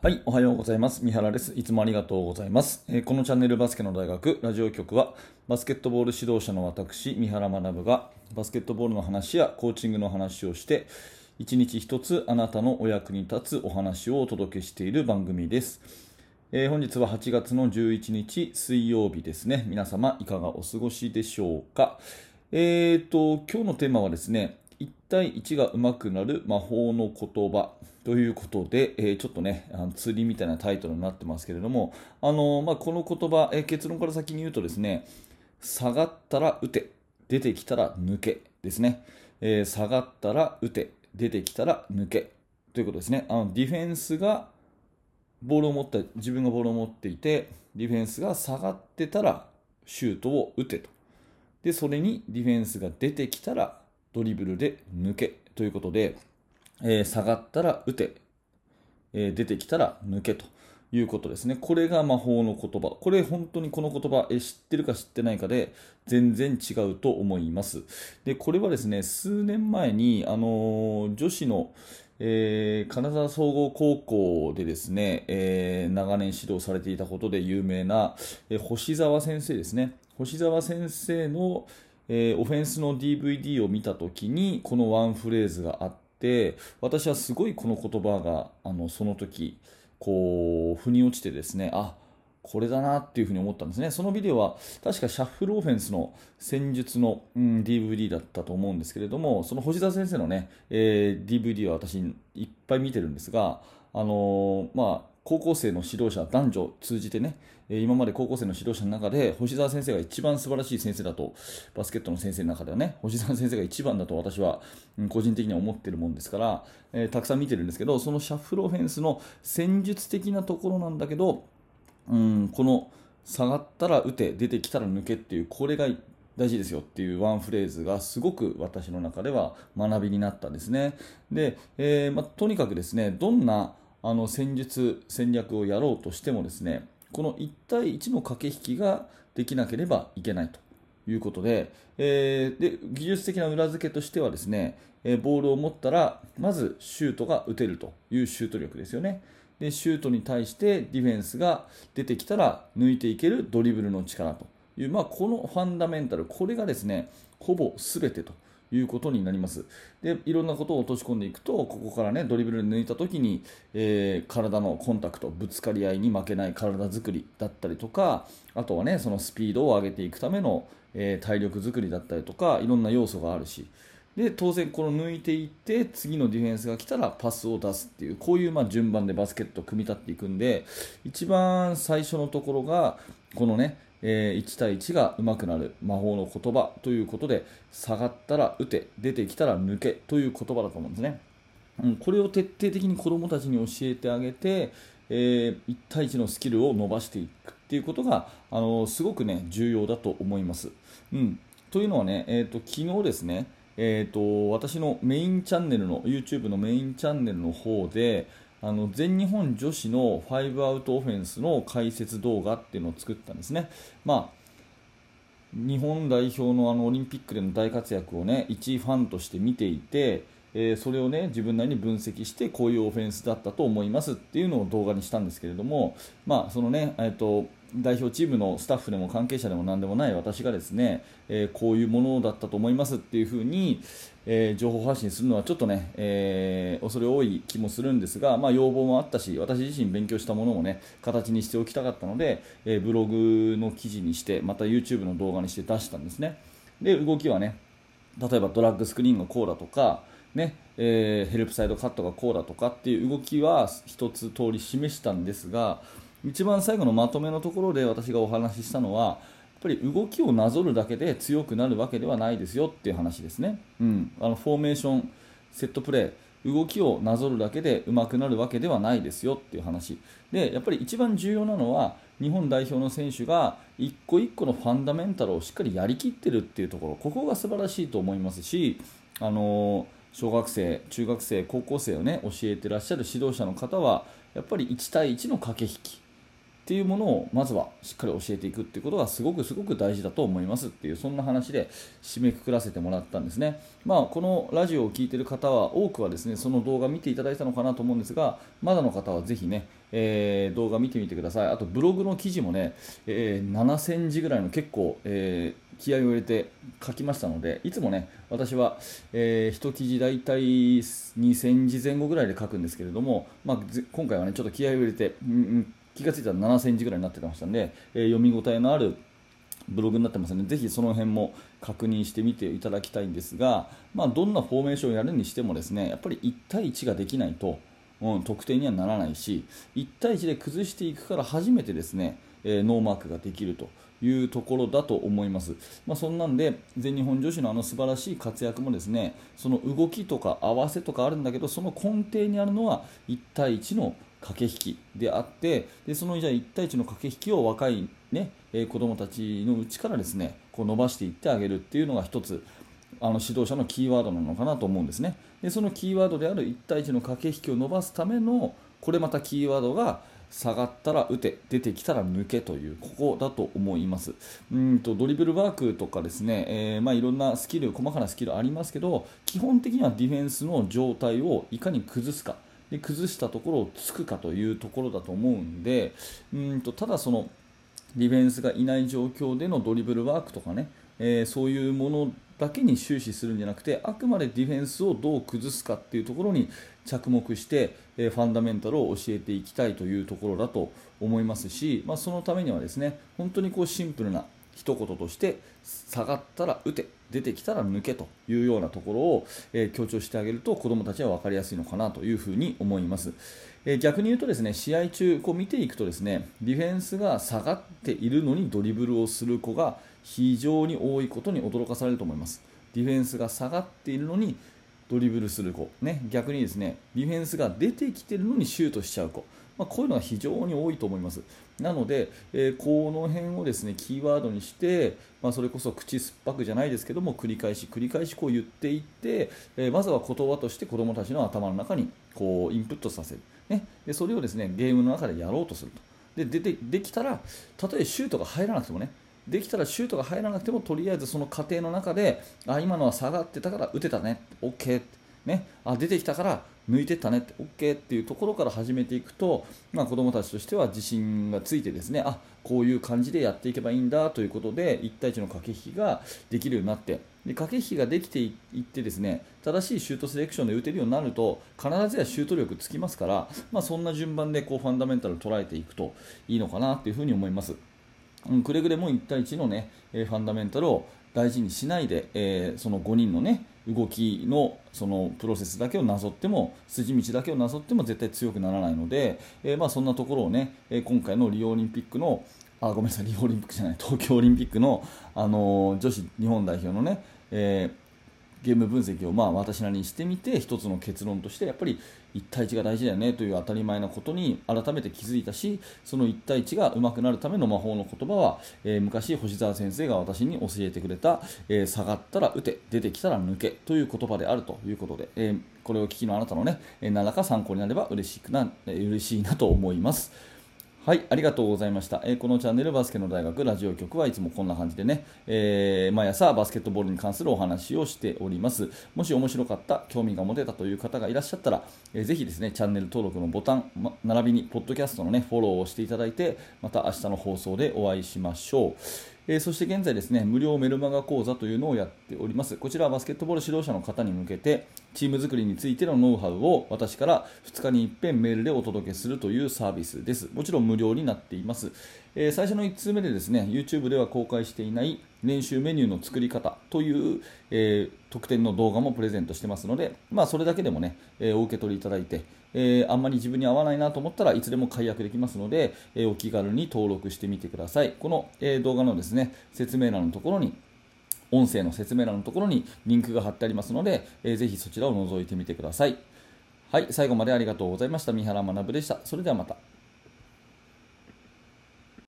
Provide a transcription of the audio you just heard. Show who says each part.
Speaker 1: はい、おはようございます。三原です。いつもありがとうございます。えー、このチャンネルバスケの大学ラジオ局は、バスケットボール指導者の私、三原学が、バスケットボールの話やコーチングの話をして、一日一つあなたのお役に立つお話をお届けしている番組です。えー、本日は8月の11日水曜日ですね。皆様いかがお過ごしでしょうか？えーと、今日のテーマはですね、1対1が上手くなる魔法の言葉ということで、えー、ちょっとね、あの釣りみたいなタイトルになってますけれども、あのまあ、この言葉、えー、結論から先に言うとですね、下がったら打て、出てきたら抜けですね。え、下がったら打て、出てきたら抜けということですね。あのディフェンスがボールを持った自分がボールを持っていて、ディフェンスが下がってたらシュートを打てと。で、それにディフェンスが出てきたらドリブルで抜けということで、えー、下がったら打て、えー、出てきたら抜けということですね。これが魔法の言葉。これ本当にこの言葉、え知ってるか知ってないかで全然違うと思います。で、これはですね、数年前に、あのー、女子の、えー、金沢総合高校でですね、えー、長年指導されていたことで有名な、え星沢先生ですね。星沢先生の、えー、オフェンスの DVD を見たときにこのワンフレーズがあって私はすごいこの言葉があのその時こう腑に落ちてですねあこれだなっていうふうに思ったんですね。そのビデオは確かシャッフルオフェンスの戦術の、うん、DVD だったと思うんですけれども、その星田先生のね、えー、DVD は私いっぱい見てるんですが、あのー、まあ、高校生の指導者、男女通じてね、今まで高校生の指導者の中で、星沢先生が一番素晴らしい先生だと、バスケットの先生の中ではね、星沢先生が一番だと私は、個人的には思ってるもんですから、えー、たくさん見てるんですけど、そのシャッフルオフェンスの戦術的なところなんだけど、うん、この下がったら打て、出てきたら抜けっていう、これが大事ですよっていうワンフレーズがすごく私の中では学びになったんですね。で、えー、まとにかくですね、どんなあの戦術、戦略をやろうとしてもですね、この1対1の駆け引きができなければいけないということで、えー、で技術的な裏付けとしてはですね、えー、ボールを持ったらまずシュートが打てるというシュート力ですよね。でシュートに対してディフェンスが出てきたら抜いていけるドリブルの力という、まあ、このファンダメンタル、これがですねほぼ全てということになります。で、いろんなことを落とし込んでいくと、ここからね、ドリブルで抜いた時に、えー、体のコンタクト、ぶつかり合いに負けない体作りだったりとか、あとはね、そのスピードを上げていくための、えー、体力作りだったりとか、いろんな要素があるし、で当然この抜いていって次のディフェンスが来たらパスを出すっていうこういうま順番でバスケットを組み立っていくんで一番最初のところがこのねえー、1対1が上手くなる魔法の言葉ということで下がったら打て出てきたら抜けという言葉だと思うんですね、うん、これを徹底的に子どもたちに教えてあげて、えー、1対1のスキルを伸ばしていくっていうことがあのすごくね重要だと思います、うん、というのはね、えーと、昨日ですねえーと私のメインチャンネルの YouTube のメインチャンネルの方であの全日本女子の5アウトオフェンスの解説動画っていうのを作ったんですね。まあ日本代表のあのオリンピックでの大活躍をね一ファンとして見ていて、えー、それをね自分なりに分析してこういうオフェンスだったと思いますっていうのを動画にしたんですけれども、まあそのねえーと代表チームのスタッフでも関係者でも何でもない私がですね、えー、こういうものだったと思いますっていうふうに、えー、情報発信するのはちょっとね、えー、恐れ多い気もするんですが、まあ、要望もあったし私自身勉強したものをね形にしておきたかったので、えブログの記事にしてまた YouTube の動画にして出したんですね。で動きはね例えばドラッグスクリーンがこうだとかねえ、ヘルプサイドカットがこうだとかっていう動きは一つ通り示したんですが一番最後のまとめのところで私がお話ししたのはやっぱり動きをなぞるだけで強くなるわけではないですよっていう話ですね、うん、あのフォーメーションセットプレー動きをなぞるだけで上手くなるわけではないですよっていう話。でやっぱり一番重要なのは日本代表の選手が一個一個のファンダメンタルをしっかりやりきってるっていうところ。ここが素晴らしいと思いますしあの小学生、中学生、高校生をね教えてらっしゃる指導者の方はやっぱり1対1の駆け引き。っていうものをまずはしっかり教えていくっていうことがすごくすごく大事だと思いますっていうそんな話で締めくくらせてもらったんですね、まあ、このラジオを聴いている方は多くはですねその動画見ていただいたのかなと思うんですがまだの方はぜひね、えー、動画見てみてください。あとブログの記事もね、えー、7000字ぐらいの結構、えー気合を入れて書きましたのでいつもね私は、えー、1記事大体2000字前後ぐらいで書くんですけれども、まあ、今回はねちょっと気合を入れて、うん、気がついたら7000字ぐらいになってましたので、えー、読み応えのあるブログになってますのでぜひその辺も確認してみていただきたいんですが、まあ、どんなフォーメーションをやるにしてもですねやっぱり1対1ができないと、うん、得点にはならないし1対1で崩していくから初めてですね、えー、ノーマークができるというところだと思います、まあ、そんなんで全日本女子のあの素晴らしい活躍もですねその動きとか合わせとかあるんだけどその根底にあるのは1対1の駆け引きであってでそのじゃあ1対1の駆け引きを若い、ねえー、子どもたちのうちからですねこう伸ばしていってあげるっていうのが一つあの指導者のキーワードなのかなと思うんですね。でそのキーワードである1対1の駆け引きを伸ばすためのこれまたキーワードが下がったら打て出てきたら抜けというここだと思います。うんとドリブルワークとかですね、えー、まあ、いろんなスキル細かなスキルありますけど基本的にはディフェンスの状態をいかに崩すか。で崩したところをつくかというところだと思うんでうんとただそのディフェンスがいない状況でのドリブルワークとかね、えー、そういうものだけに終始するんじゃなくてあくまでディフェンスをどう崩すかっていうところに着目して、えファンダメンタルを教えていきたいというところだと思いますし、まあ、そのためにはですね本当にこうシンプルな一言として下がったら打て出てきたら抜けというようなところを、え、強調してあげると子どもたちは分かりやすいのかなというふうに思います、え、逆に言うとですね試合中こう見ていくとですねディフェンスが下がっているのにドリブルをする子が非常に多いことに驚かされると思います。ディフェンスが下がっているのにドリブルする子、ね、逆にですねディフェンスが出てきているのにシュートしちゃう子、まあ、こういうのは非常に多いと思います。なので、えー、この辺をですねキーワードにして、まあ、それこそ口酸っぱくじゃないですけども繰り返し繰り返しこう言っていって、えー、まずは言葉として子どもたちの頭の中にこうインプットさせる、ね、でそれをですねゲームの中でやろうとすると。で出てできたらたとえシュートが入らなくてもねできたらシュートが入らなくてもとりあえずその過程の中であ今のは下がってたから打てたね。OK ね、あ出てきたから抜いてったねって OK っていうところから始めていくと、まあ、子どもたちとしては自信がついてですねあこういう感じでやっていけばいいんだということで1対1の駆け引きができるようになってで駆け引きができていってですね正しいシュートセレクションで打てるようになると必ずやシュート力つきますから、まあ、そんな順番でこうファンダメンタルを捉えていくといいのかなというふに思います。うん、くれぐれも1対1の、ね、ファンダメンタルを大事にしないで、えー、その5人の、ね、動きのそのプロセスだけをなぞっても筋道だけをなぞっても絶対強くならないので、えー、まあそんなところをね、え今回のリオオリンピックのあごめんなさいリオオリンピックじゃない東京オリンピックの、あの、女子日本代表のね、えーゲーム分析をまあ私なりにしてみて一つの結論としてやっぱり1対1が大事だよねという当たり前なことに改めて気づいたしその1対1が上手くなるための魔法の言葉は、えー、昔星沢先生が私に教えてくれた、えー、下がったら打て出てきたら抜けという言葉であるということで、えー、これを聞きのあなたのね何らか参考になれば嬉しくな嬉しいなと思います。はい、ありがとうございました。えー、このチャンネルバスケの大学ラジオ局はいつもこんな感じでね、えー、毎朝バスケットボールに関するお話をしております。もし面白かった、興味が持てたという方がいらっしゃったら、えー、ぜひですね、チャンネル登録のボタン、ま、並びにポッドキャストのね、フォローをしていただいて、また明日の放送でお会いしましょう。え、そして現在ですね、無料メルマガ講座というのをやっております。こちらはバスケットボール指導者の方に向けて、チーム作りについてのノウハウを私から2日に一遍メールでお届けするというサービスです。もちろん無料になっています。え、最初の1通目でですね、YouTube では公開していない練習メニューの作り方という、えー、特典の動画もプレゼントしてますので、まあ、それだけでもね、えー、お受け取りいただいて、えー、あんまり自分に合わないなと思ったらいつでも解約できますので、えお気軽に登録してみてください。この、え動画のですね説明欄のところに音声の説明欄のところにリンクが貼ってありますので、えー、ぜひそちらを覗いてみてください。はい、最後までありがとうございました。三原学でした。それではまた。